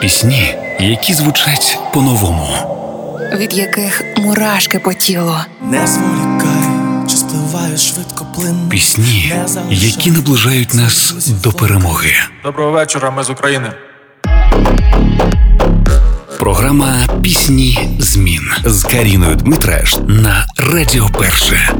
Пісні, які звучать по-новому, від яких мурашки по тілу. Не зволікай, чи спливає швидко плин. Пісні, які наближають нас до перемоги. Доброго вечора, ми з України. Програма Пісні змін з Каріною Дмитраш на Радіо Перше.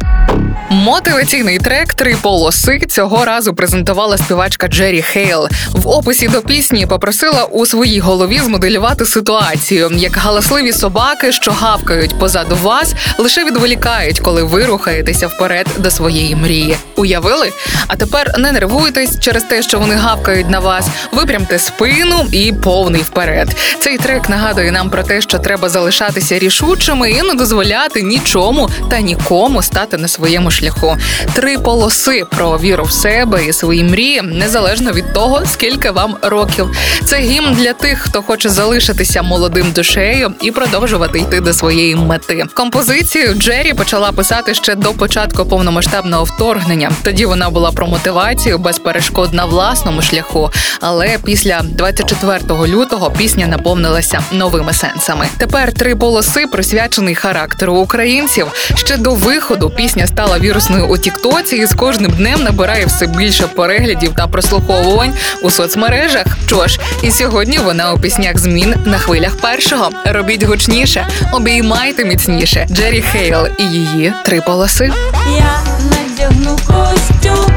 Мотиваційний трек Три полоси цього разу презентувала співачка Джері Хейл. В описі до пісні попросила у своїй голові змоделювати ситуацію, як галасливі собаки, що гавкають позаду вас, лише відволікають, коли ви рухаєтеся вперед до своєї мрії. Уявили? А тепер не нервуйтесь через те, що вони гавкають на вас. Випрямте спину і повний вперед. Цей трек нагадує нам про те, що треба залишатися рішучими і не дозволяти нічому та нікому стати на своєму шляху. Три полоси про віру в себе і свої мрії, незалежно від того, скільки вам років. Це гімн для тих, хто хоче залишитися молодим душею і продовжувати йти до своєї мети. Композицію Джері почала писати ще до початку повномасштабного вторгнення. Тоді вона була про мотивацію без перешкод на власному шляху. Але після 24 лютого пісня наповнилася новими сенсами. Тепер три полоси присвячений характеру українців. Ще до виходу пісня стала вірусною у Тіктоці і з кожним днем набирає все більше переглядів та прослуховувань у соцмережах. Тож і сьогодні вона у піснях змін на хвилях першого. Робіть гучніше, обіймайте міцніше. Джері Хейл і її три полоси. Я надягну костюм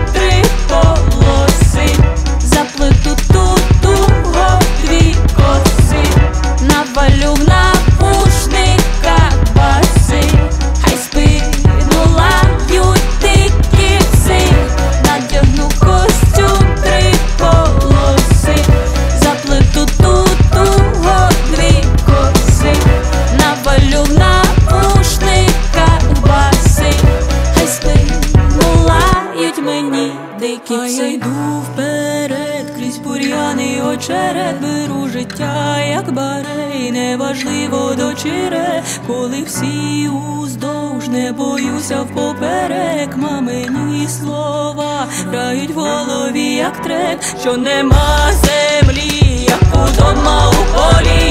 очерет беру життя, як барей, неважливо дочире, коли всі уздовж не боюся впоперек, мамині слова грають в голові, як трек, що нема землі, як удома у полі,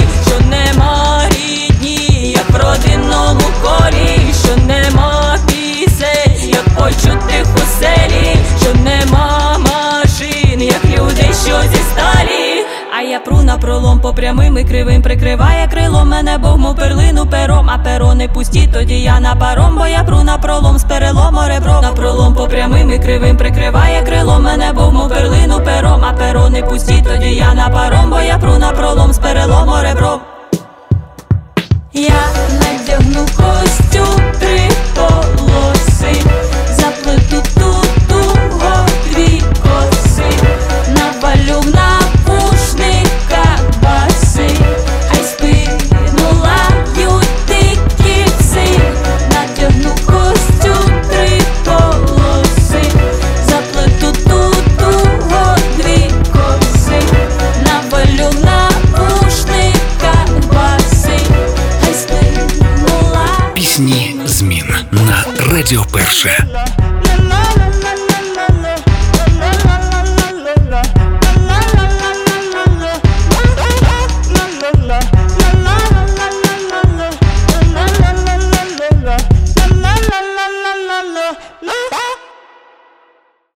пру на пролом по прямим і кривим прикриває крило мене, Бог мов перлину пером, а перо не пусті, тоді я на паром, бо я пру на пролом з перелому ребро. На пролом по прямим і кривим прикриває крило мене, Бог мов перлину пером, а перо не пусті, тоді я на паром, бо я пру на пролом з перелому ребро. Я надягну костюм Радіо перше.